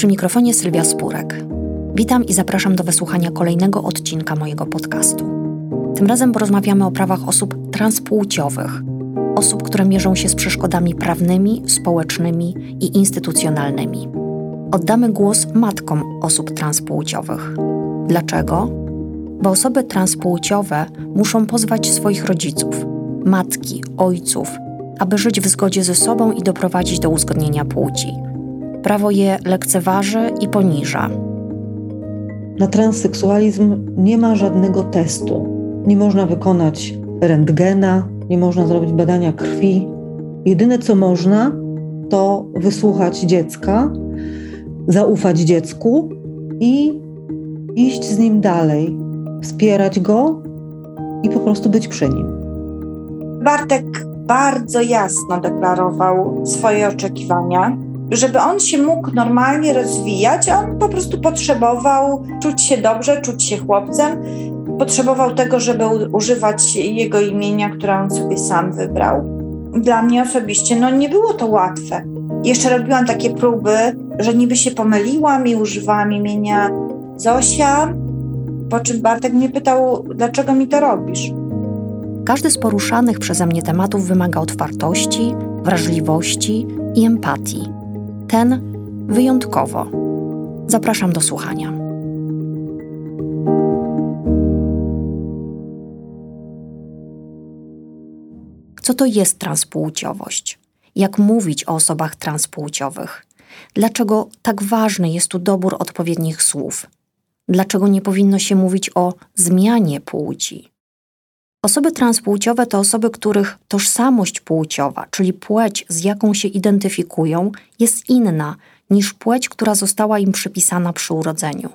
Przy mikrofonie Sylwia Spurek. Witam i zapraszam do wysłuchania kolejnego odcinka mojego podcastu. Tym razem porozmawiamy o prawach osób transpłciowych, osób, które mierzą się z przeszkodami prawnymi, społecznymi i instytucjonalnymi. Oddamy głos matkom osób transpłciowych. Dlaczego? Bo osoby transpłciowe muszą pozwać swoich rodziców, matki, ojców, aby żyć w zgodzie ze sobą i doprowadzić do uzgodnienia płci. Prawo je lekceważy i poniża. Na transseksualizm nie ma żadnego testu. Nie można wykonać rentgena, nie można zrobić badania krwi. Jedyne co można, to wysłuchać dziecka, zaufać dziecku i iść z nim dalej, wspierać go i po prostu być przy nim. Bartek bardzo jasno deklarował swoje oczekiwania. Żeby on się mógł normalnie rozwijać, on po prostu potrzebował czuć się dobrze, czuć się chłopcem. Potrzebował tego, żeby używać jego imienia, które on sobie sam wybrał. Dla mnie osobiście no, nie było to łatwe. Jeszcze robiłam takie próby, że niby się pomyliłam i używałam imienia Zosia, po czym Bartek mnie pytał, dlaczego mi to robisz? Każdy z poruszanych przeze mnie tematów wymaga otwartości, wrażliwości i empatii. Ten wyjątkowo. Zapraszam do słuchania. Co to jest transpłciowość? Jak mówić o osobach transpłciowych? Dlaczego tak ważny jest tu dobór odpowiednich słów? Dlaczego nie powinno się mówić o zmianie płci? Osoby transpłciowe to osoby, których tożsamość płciowa, czyli płeć, z jaką się identyfikują, jest inna niż płeć, która została im przypisana przy urodzeniu.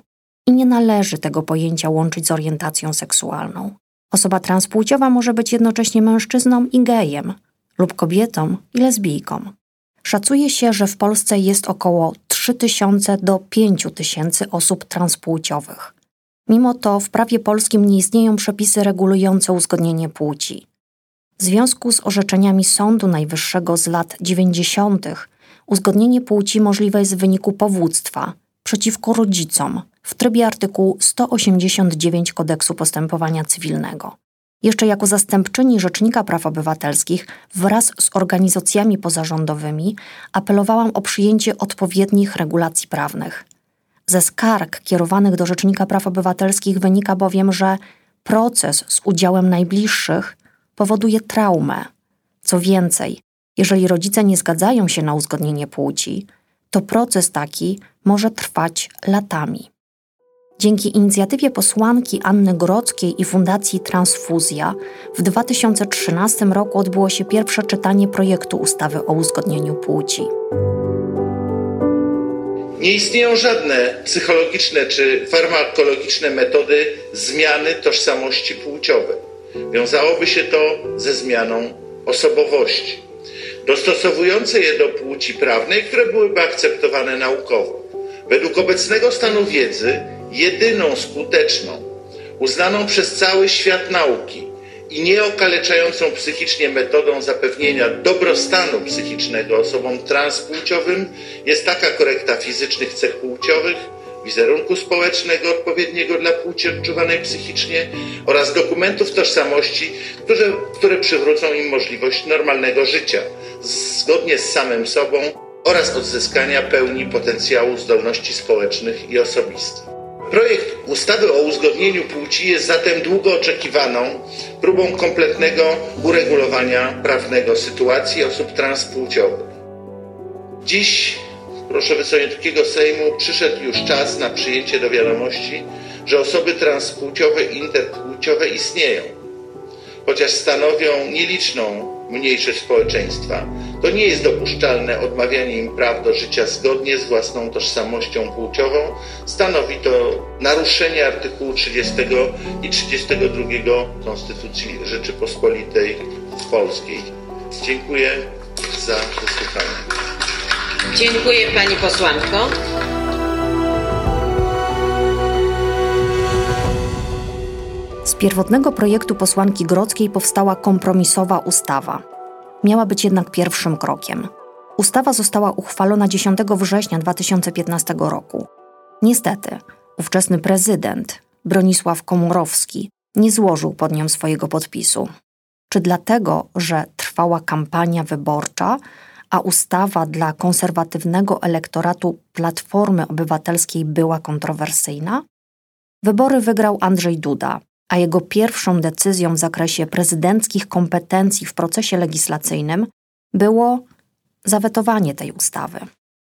I nie należy tego pojęcia łączyć z orientacją seksualną. Osoba transpłciowa może być jednocześnie mężczyzną i gejem, lub kobietą i lesbijką. Szacuje się, że w Polsce jest około 3000 do 5000 osób transpłciowych. Mimo to w prawie polskim nie istnieją przepisy regulujące uzgodnienie płci. W związku z orzeczeniami Sądu Najwyższego z lat 90. uzgodnienie płci możliwe jest w wyniku powództwa przeciwko rodzicom w trybie artykułu 189 Kodeksu Postępowania Cywilnego. Jeszcze jako zastępczyni Rzecznika Praw Obywatelskich wraz z organizacjami pozarządowymi apelowałam o przyjęcie odpowiednich regulacji prawnych. Ze skarg kierowanych do Rzecznika Praw Obywatelskich wynika bowiem, że proces z udziałem najbliższych powoduje traumę. Co więcej, jeżeli rodzice nie zgadzają się na uzgodnienie płci, to proces taki może trwać latami. Dzięki inicjatywie posłanki Anny Grodzkiej i Fundacji Transfuzja w 2013 roku odbyło się pierwsze czytanie projektu ustawy o uzgodnieniu płci. Nie istnieją żadne psychologiczne czy farmakologiczne metody zmiany tożsamości płciowej. Wiązałoby się to ze zmianą osobowości, dostosowujące je do płci prawnej, które byłyby akceptowane naukowo. Według obecnego stanu wiedzy, jedyną skuteczną, uznaną przez cały świat nauki i nieokaleczającą psychicznie metodą zapewnienia dobrostanu psychicznego osobom transpłciowym jest taka korekta fizycznych cech płciowych, wizerunku społecznego odpowiedniego dla płci odczuwanej psychicznie oraz dokumentów tożsamości, które, które przywrócą im możliwość normalnego życia zgodnie z samym sobą oraz odzyskania pełni potencjału zdolności społecznych i osobistych. Projekt ustawy o uzgodnieniu płci jest zatem długo oczekiwaną próbą kompletnego uregulowania prawnego sytuacji osób transpłciowych. Dziś, proszę Wysokiego Sejmu, przyszedł już czas na przyjęcie do wiadomości, że osoby transpłciowe i interpłciowe istnieją, chociaż stanowią nieliczną mniejszość społeczeństwa to nie jest dopuszczalne odmawianie im praw do życia zgodnie z własną tożsamością płciową. Stanowi to naruszenie artykułu 30 i 32 Konstytucji Rzeczypospolitej Polskiej. Dziękuję za wysłuchanie. Dziękuję Pani posłanko. Z pierwotnego projektu posłanki Grodzkiej powstała kompromisowa ustawa – miała być jednak pierwszym krokiem. Ustawa została uchwalona 10 września 2015 roku. Niestety, ówczesny prezydent Bronisław Komorowski nie złożył pod nią swojego podpisu. Czy dlatego, że trwała kampania wyborcza, a ustawa dla konserwatywnego elektoratu Platformy Obywatelskiej była kontrowersyjna? Wybory wygrał Andrzej Duda, a jego pierwszą decyzją w zakresie prezydenckich kompetencji w procesie legislacyjnym było zawetowanie tej ustawy.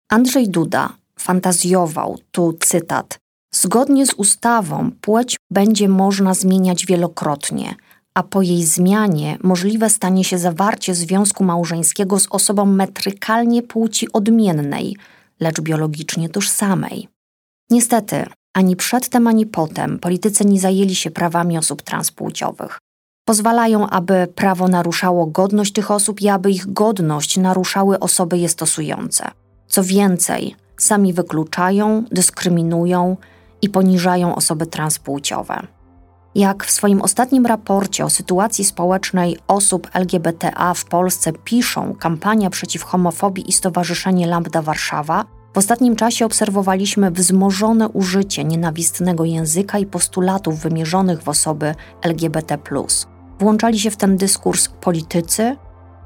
Andrzej Duda fantazjował, tu cytat, Zgodnie z ustawą płeć będzie można zmieniać wielokrotnie, a po jej zmianie możliwe stanie się zawarcie związku małżeńskiego z osobą metrykalnie płci odmiennej, lecz biologicznie tożsamej. Niestety, ani przedtem, ani potem politycy nie zajęli się prawami osób transpłciowych. Pozwalają, aby prawo naruszało godność tych osób i aby ich godność naruszały osoby je stosujące. Co więcej, sami wykluczają, dyskryminują i poniżają osoby transpłciowe. Jak w swoim ostatnim raporcie o sytuacji społecznej osób LGBTA w Polsce piszą kampania przeciw homofobii i Stowarzyszenie Lambda Warszawa, w ostatnim czasie obserwowaliśmy wzmożone użycie nienawistnego języka i postulatów wymierzonych w osoby LGBT. Włączali się w ten dyskurs politycy,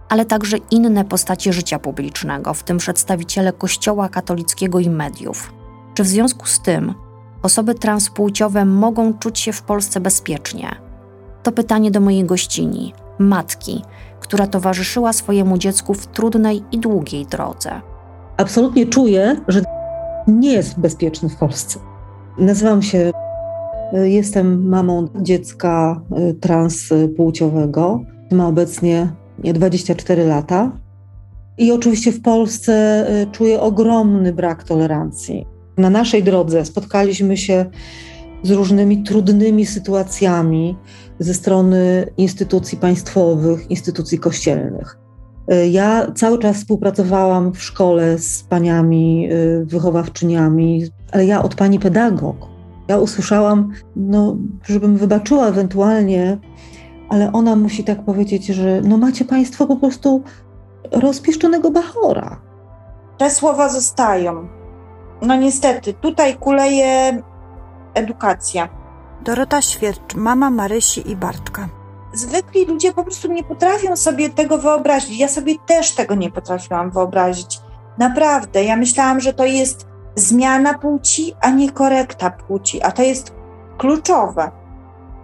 ale także inne postacie życia publicznego, w tym przedstawiciele Kościoła katolickiego i mediów. Czy w związku z tym osoby transpłciowe mogą czuć się w Polsce bezpiecznie? To pytanie do mojej gościni, matki, która towarzyszyła swojemu dziecku w trudnej i długiej drodze. Absolutnie czuję, że nie jest bezpieczny w Polsce. Nazywam się, jestem mamą dziecka y, transpłciowego. Ma obecnie 24 lata. I oczywiście w Polsce y, czuję ogromny brak tolerancji na naszej drodze spotkaliśmy się z różnymi trudnymi sytuacjami ze strony instytucji państwowych, instytucji kościelnych. Ja cały czas współpracowałam w szkole z paniami y, wychowawczyniami, ale ja od pani pedagog. Ja usłyszałam, no, żebym wybaczyła ewentualnie, ale ona musi tak powiedzieć, że no macie państwo po prostu rozpieszczonego bachora. Te słowa zostają no niestety, tutaj kuleje edukacja. Dorota Świercz, mama Marysi i Bartka. Zwykli ludzie po prostu nie potrafią sobie tego wyobrazić. Ja sobie też tego nie potrafiłam wyobrazić. Naprawdę, ja myślałam, że to jest zmiana płci, a nie korekta płci, a to jest kluczowe,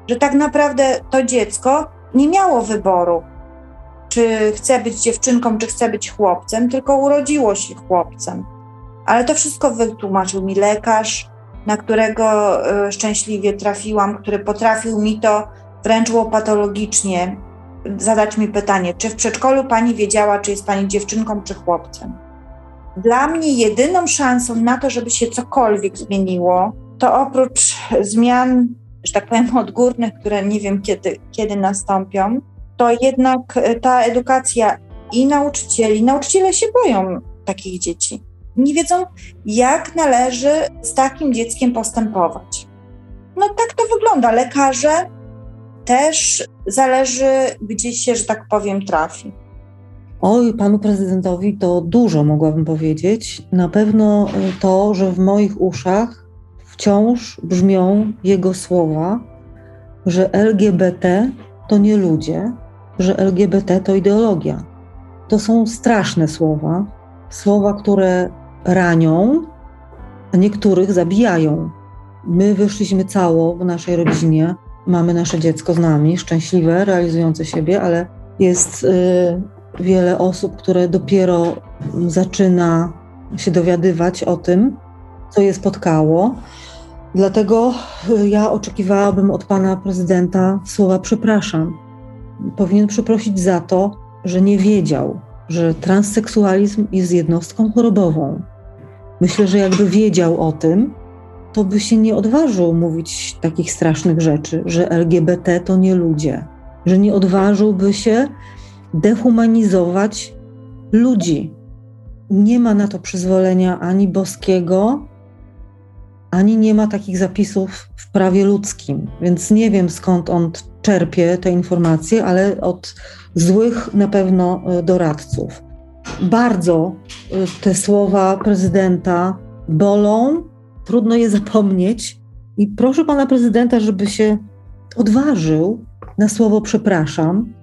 że tak naprawdę to dziecko nie miało wyboru, czy chce być dziewczynką, czy chce być chłopcem, tylko urodziło się chłopcem. Ale to wszystko wytłumaczył mi lekarz, na którego e, szczęśliwie trafiłam, który potrafił mi to wręcz łopatologicznie zadać mi pytanie, czy w przedszkolu pani wiedziała, czy jest pani dziewczynką, czy chłopcem. Dla mnie jedyną szansą na to, żeby się cokolwiek zmieniło, to oprócz zmian, że tak powiem, odgórnych, które nie wiem kiedy, kiedy nastąpią, to jednak ta edukacja i nauczycieli, nauczyciele się boją takich dzieci nie wiedzą, jak należy z takim dzieckiem postępować. No tak to wygląda. Lekarze też zależy, gdzie się, że tak powiem, trafi. Oj, panu prezydentowi to dużo mogłabym powiedzieć. Na pewno y, to, że w moich uszach wciąż brzmią jego słowa, że LGBT to nie ludzie, że LGBT to ideologia. To są straszne słowa, słowa, które ranią, a niektórych zabijają. My wyszliśmy cało w naszej rodzinie, mamy nasze dziecko z nami, szczęśliwe, realizujące siebie, ale jest y, wiele osób, które dopiero zaczyna się dowiadywać o tym, co je spotkało. Dlatego y, ja oczekiwałabym od pana prezydenta słowa przepraszam. Powinien przeprosić za to, że nie wiedział, że transseksualizm jest jednostką chorobową, Myślę, że jakby wiedział o tym, to by się nie odważył mówić takich strasznych rzeczy, że LGBT to nie ludzie, że nie odważyłby się dehumanizować ludzi. Nie ma na to przyzwolenia ani boskiego, ani nie ma takich zapisów w prawie ludzkim, więc nie wiem skąd on czerpie te informacje, ale od złych na pewno e, doradców. Bardzo y, te słowa prezydenta bolą, trudno je zapomnieć. I proszę pana prezydenta, żeby się odważył na słowo przepraszam.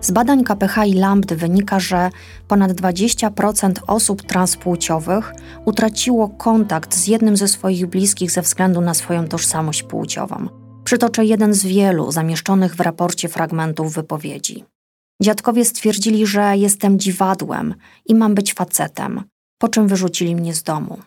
Z badań KPH i Lambda wynika, że ponad 20% osób transpłciowych utraciło kontakt z jednym ze swoich bliskich ze względu na swoją tożsamość płciową. Przytoczę jeden z wielu zamieszczonych w raporcie fragmentów wypowiedzi. Dziadkowie stwierdzili, że jestem dziwadłem i mam być facetem, po czym wyrzucili mnie z domu.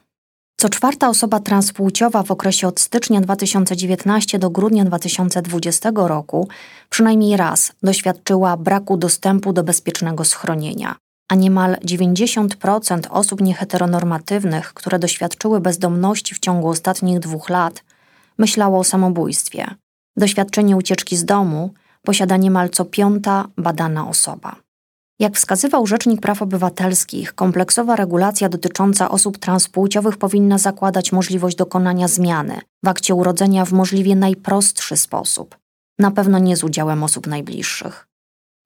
Co czwarta osoba transpłciowa w okresie od stycznia 2019 do grudnia 2020 roku przynajmniej raz doświadczyła braku dostępu do bezpiecznego schronienia, a niemal 90% osób nieheteronormatywnych, które doświadczyły bezdomności w ciągu ostatnich dwóch lat, myślało o samobójstwie. Doświadczenie ucieczki z domu posiada niemal co piąta badana osoba. Jak wskazywał Rzecznik Praw Obywatelskich, kompleksowa regulacja dotycząca osób transpłciowych powinna zakładać możliwość dokonania zmiany w akcie urodzenia w możliwie najprostszy sposób, na pewno nie z udziałem osób najbliższych.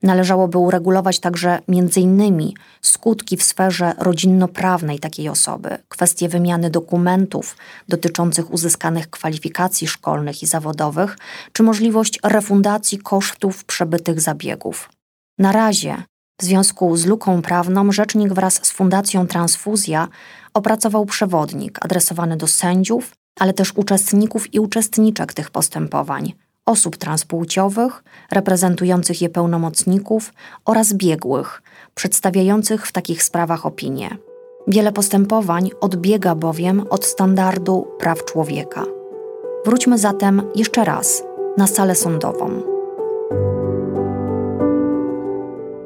Należałoby uregulować także m.in. skutki w sferze rodzinno-prawnej takiej osoby, kwestie wymiany dokumentów dotyczących uzyskanych kwalifikacji szkolnych i zawodowych, czy możliwość refundacji kosztów przebytych zabiegów. Na razie w związku z luką prawną rzecznik wraz z Fundacją Transfuzja opracował przewodnik adresowany do sędziów, ale też uczestników i uczestniczek tych postępowań, osób transpłciowych, reprezentujących je pełnomocników oraz biegłych, przedstawiających w takich sprawach opinie. Wiele postępowań odbiega bowiem od standardu praw człowieka. Wróćmy zatem jeszcze raz na salę sądową.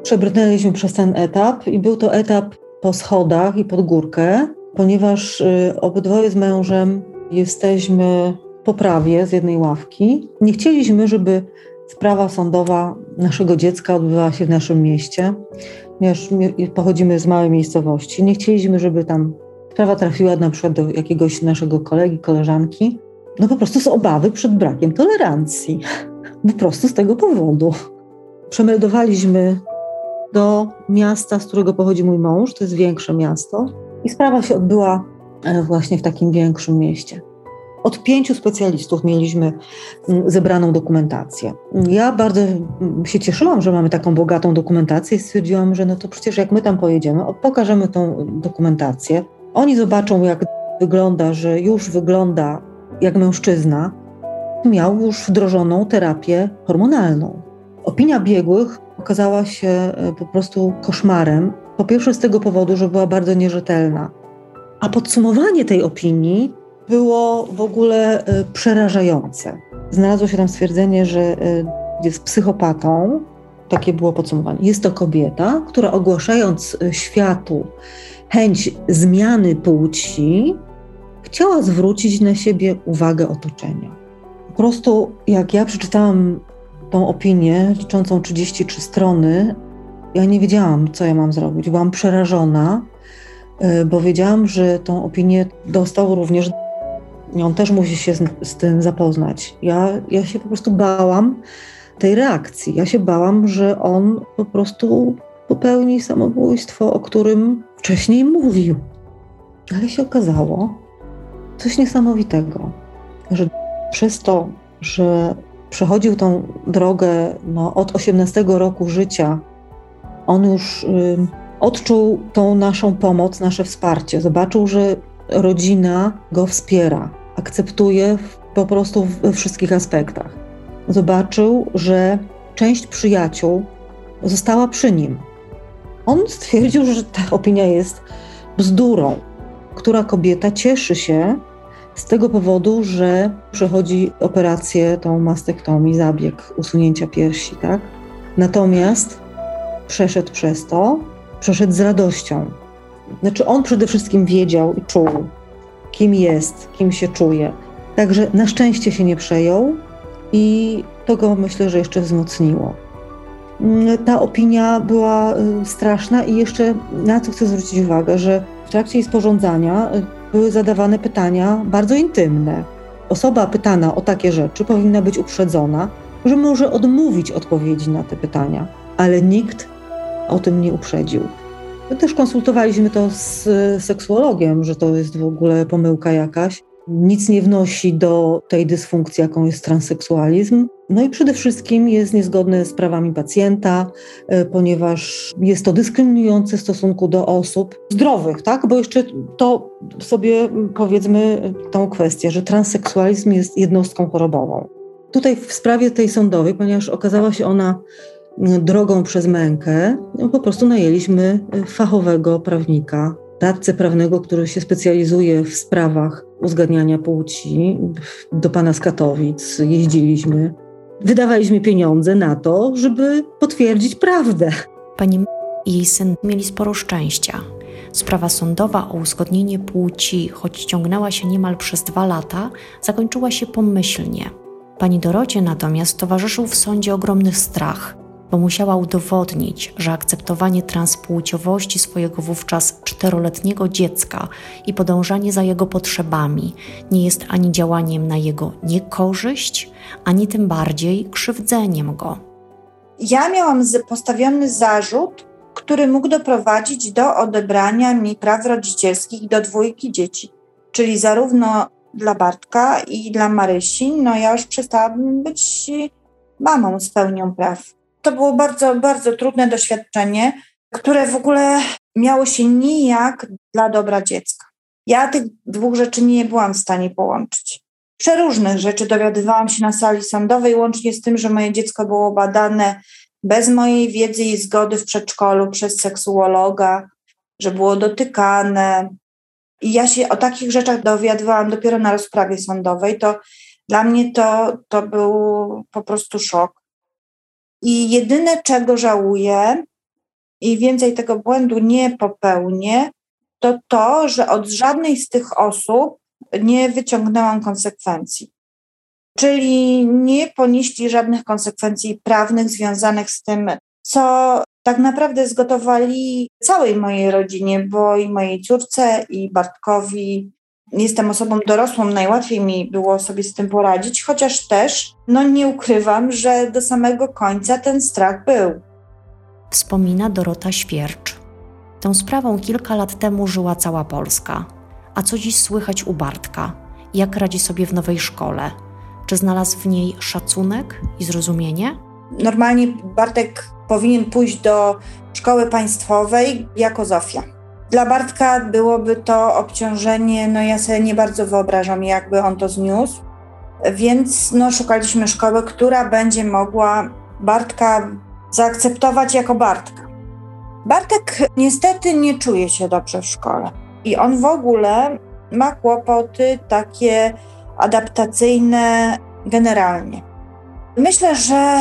Przebrnęliśmy przez ten etap i był to etap po schodach i pod górkę, ponieważ y, obydwoje z mężem jesteśmy po prawie z jednej ławki. Nie chcieliśmy, żeby sprawa sądowa naszego dziecka odbywała się w naszym mieście, ponieważ pochodzimy z małej miejscowości. Nie chcieliśmy, żeby tam sprawa trafiła na przykład do jakiegoś naszego kolegi, koleżanki. No po prostu z obawy przed brakiem tolerancji. Po prostu z tego powodu. Przemeldowaliśmy do miasta, z którego pochodzi mój mąż, to jest większe miasto, i sprawa się odbyła e, właśnie w takim większym mieście. Od pięciu specjalistów mieliśmy mm, zebraną dokumentację. Ja bardzo mm, się cieszyłam, że mamy taką bogatą dokumentację i stwierdziłam, że no to przecież jak my tam pojedziemy, pokażemy tą dokumentację. Oni zobaczą, jak wygląda, że już wygląda jak mężczyzna, miał już wdrożoną terapię hormonalną. Opinia biegłych okazała się e, po prostu koszmarem. Po pierwsze z tego powodu, że była bardzo nierzetelna. A podsumowanie tej opinii było w ogóle e, przerażające. Znalazło się tam stwierdzenie, że e, jest psychopatą. Takie było podsumowanie. Jest to kobieta, która ogłaszając światu chęć zmiany płci, chciała zwrócić na siebie uwagę otoczenia. Po prostu, jak ja przeczytałam tą opinię liczącą 33 strony, ja nie wiedziałam, co ja mam zrobić. Byłam przerażona, y, bo wiedziałam, że tą opinię dostał również. On też musi się z, z tym zapoznać. Ja, ja się po prostu bałam tej reakcji. Ja się bałam, że on po prostu popełni samobójstwo, o którym wcześniej mówił. Ale się okazało coś niesamowitego, że przez to, że przechodził tą drogę no, od 18 roku życia, on już y, odczuł tą naszą pomoc, nasze wsparcie. Zobaczył, że rodzina go wspiera, akceptuje po prostu we wszystkich aspektach. Zobaczył, że część przyjaciół została przy nim. On stwierdził, że ta opinia jest bzdurą, która kobieta cieszy się, z tego powodu, że przechodzi operację, tą mastektomię, zabieg usunięcia piersi, tak? Natomiast przeszedł przez to, przeszedł z radością. Znaczy, on przede wszystkim wiedział i czuł, kim jest, kim się czuje. Także na szczęście się nie przejął i to go myślę, że jeszcze wzmocniło. Ta opinia była y, straszna i jeszcze na co chcę zwrócić uwagę, że w trakcie jej sporządzania y, były zadawane pytania bardzo intymne. Osoba pytana o takie rzeczy powinna być uprzedzona, że może odmówić odpowiedzi na te pytania, ale nikt o tym nie uprzedził. My też konsultowaliśmy to z seksuologiem, że to jest w ogóle pomyłka jakaś. Nic nie wnosi do tej dysfunkcji, jaką jest transseksualizm. No i przede wszystkim jest niezgodny z prawami pacjenta, e, ponieważ jest to dyskryminujące w stosunku do osób zdrowych, tak? Bo jeszcze to sobie powiedzmy tą kwestię, że transseksualizm jest jednostką chorobową. Tutaj w sprawie tej sądowej, ponieważ okazała się ona drogą przez mękę, no po prostu najęliśmy fachowego prawnika, radcę prawnego, który się specjalizuje w sprawach uzgadniania płci. Do pana z Katowic jeździliśmy. Wydawaliśmy pieniądze na to, żeby potwierdzić prawdę. Pani i jej syn mieli sporo szczęścia. Sprawa sądowa o uzgodnienie płci, choć ciągnęła się niemal przez dwa lata, zakończyła się pomyślnie. Pani Dorocie natomiast towarzyszył w sądzie ogromny strach, bo musiała udowodnić, że akceptowanie transpłciowości swojego wówczas czteroletniego dziecka i podążanie za jego potrzebami nie jest ani działaniem na jego niekorzyść, ani tym bardziej krzywdzeniem go. Ja miałam postawiony zarzut, który mógł doprowadzić do odebrania mi praw rodzicielskich do dwójki dzieci, czyli zarówno dla Bartka i dla Marysi, no ja już przestałabym być mamą z pełnią praw. To było bardzo, bardzo trudne doświadczenie, które w ogóle miało się nijak dla dobra dziecka. Ja tych dwóch rzeczy nie byłam w stanie połączyć. Przeróżnych rzeczy dowiadywałam się na sali sądowej, łącznie z tym, że moje dziecko było badane bez mojej wiedzy i zgody w przedszkolu przez seksuologa, że było dotykane, i ja się o takich rzeczach dowiadywałam dopiero na rozprawie sądowej. To dla mnie to, to był po prostu szok. I jedyne, czego żałuję, i więcej tego błędu nie popełnię, to to, że od żadnej z tych osób nie wyciągnęłam konsekwencji. Czyli nie ponieśli żadnych konsekwencji prawnych związanych z tym, co tak naprawdę zgotowali całej mojej rodzinie, bo i mojej córce, i Bartkowi. Jestem osobą dorosłą, najłatwiej mi było sobie z tym poradzić, chociaż też, no nie ukrywam, że do samego końca ten strach był. Wspomina Dorota Świercz. Tą sprawą kilka lat temu żyła cała Polska. A co dziś słychać u Bartka? Jak radzi sobie w nowej szkole? Czy znalazł w niej szacunek i zrozumienie? Normalnie Bartek powinien pójść do szkoły państwowej jako Zofia. Dla Bartka byłoby to obciążenie, no ja sobie nie bardzo wyobrażam, jakby on to zniósł, więc no, szukaliśmy szkoły, która będzie mogła Bartka zaakceptować jako Bartka. Bartek niestety nie czuje się dobrze w szkole i on w ogóle ma kłopoty takie adaptacyjne generalnie. Myślę, że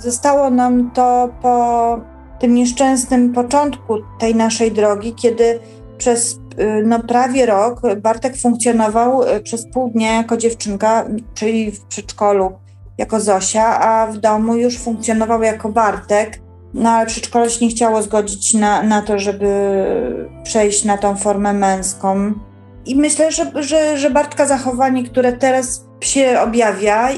Zostało nam to po tym nieszczęsnym początku tej naszej drogi, kiedy przez y, no, prawie rok Bartek funkcjonował y, przez pół dnia jako dziewczynka, czyli w przedszkolu jako Zosia, a w domu już funkcjonował jako Bartek. No ale przedszkole się nie chciało zgodzić na, na to, żeby przejść na tą formę męską. I myślę, że, że, że Bartka zachowanie, które teraz się objawia,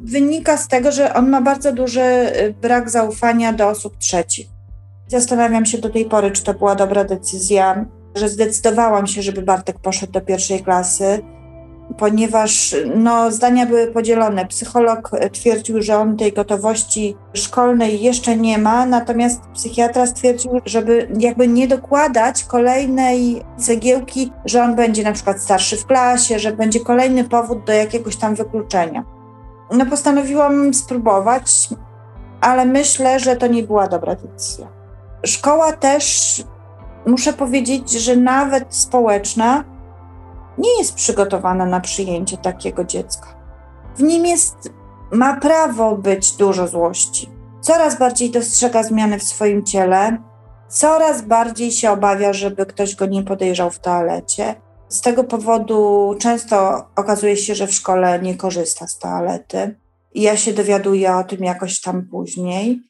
wynika z tego, że on ma bardzo duży y, brak zaufania do osób trzecich. Zastanawiam się do tej pory, czy to była dobra decyzja, że zdecydowałam się, żeby Bartek poszedł do pierwszej klasy ponieważ no, zdania były podzielone. Psycholog twierdził, że on tej gotowości szkolnej jeszcze nie ma, natomiast psychiatra stwierdził, żeby jakby nie dokładać kolejnej cegiełki, że on będzie na przykład starszy w klasie, że będzie kolejny powód do jakiegoś tam wykluczenia. No postanowiłam spróbować, ale myślę, że to nie była dobra decyzja. Szkoła też, muszę powiedzieć, że nawet społeczna, nie jest przygotowana na przyjęcie takiego dziecka. W nim jest, ma prawo być dużo złości. Coraz bardziej dostrzega zmiany w swoim ciele, coraz bardziej się obawia, żeby ktoś go nie podejrzał w toalecie. Z tego powodu często okazuje się, że w szkole nie korzysta z toalety. Ja się dowiaduję o tym jakoś tam później.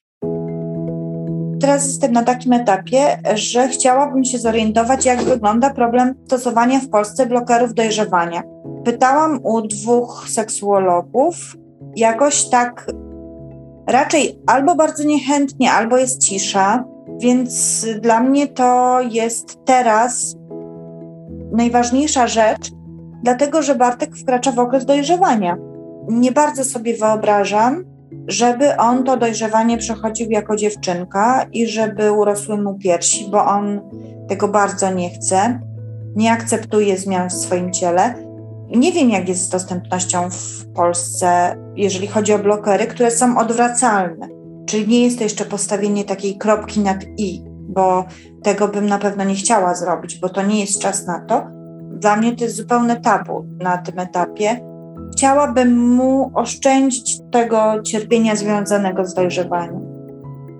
Teraz jestem na takim etapie, że chciałabym się zorientować, jak wygląda problem stosowania w Polsce blokerów dojrzewania. Pytałam u dwóch seksuologów, jakoś tak raczej albo bardzo niechętnie, albo jest cisza. Więc dla mnie to jest teraz najważniejsza rzecz, dlatego że Bartek wkracza w okres dojrzewania. Nie bardzo sobie wyobrażam, żeby on to dojrzewanie przechodził jako dziewczynka i żeby urosły mu piersi, bo on tego bardzo nie chce, nie akceptuje zmian w swoim ciele. Nie wiem, jak jest z dostępnością w Polsce, jeżeli chodzi o blokery, które są odwracalne. Czyli nie jest to jeszcze postawienie takiej kropki nad i, bo tego bym na pewno nie chciała zrobić, bo to nie jest czas na to. Dla mnie to jest zupełne tabu na tym etapie chciałabym mu oszczędzić tego cierpienia związanego z dojrzewaniem.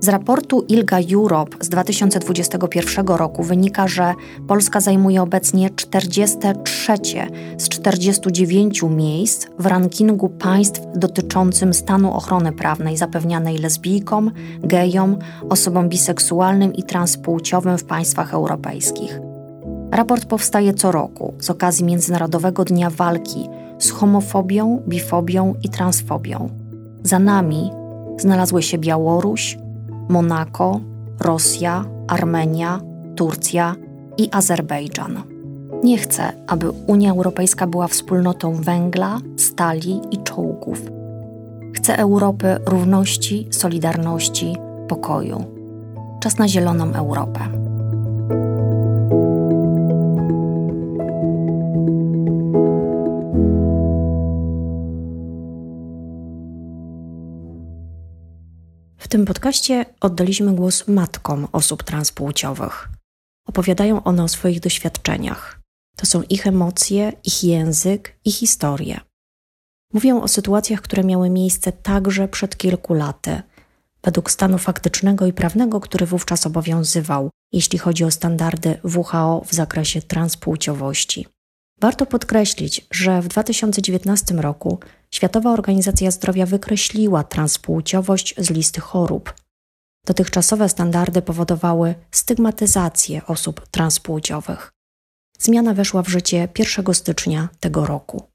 Z raportu ILGA Europe z 2021 roku wynika, że Polska zajmuje obecnie 43 z 49 miejsc w rankingu państw dotyczącym stanu ochrony prawnej zapewnianej lesbijkom, gejom, osobom biseksualnym i transpłciowym w państwach europejskich. Raport powstaje co roku z okazji Międzynarodowego Dnia Walki z homofobią, bifobią i transfobią. Za nami znalazły się Białoruś, Monako, Rosja, Armenia, Turcja i Azerbejdżan. Nie chcę, aby Unia Europejska była wspólnotą węgla, stali i czołgów. Chcę Europy równości, solidarności, pokoju. Czas na zieloną Europę. Tym podcaście oddaliśmy głos matkom osób transpłciowych. Opowiadają one o swoich doświadczeniach. To są ich emocje, ich język i historie. Mówią o sytuacjach, które miały miejsce także przed kilku laty, według stanu faktycznego i prawnego, który wówczas obowiązywał, jeśli chodzi o standardy WHO w zakresie transpłciowości. Warto podkreślić, że w 2019 roku Światowa Organizacja Zdrowia wykreśliła transpłciowość z listy chorób. Dotychczasowe standardy powodowały stygmatyzację osób transpłciowych. Zmiana weszła w życie 1 stycznia tego roku.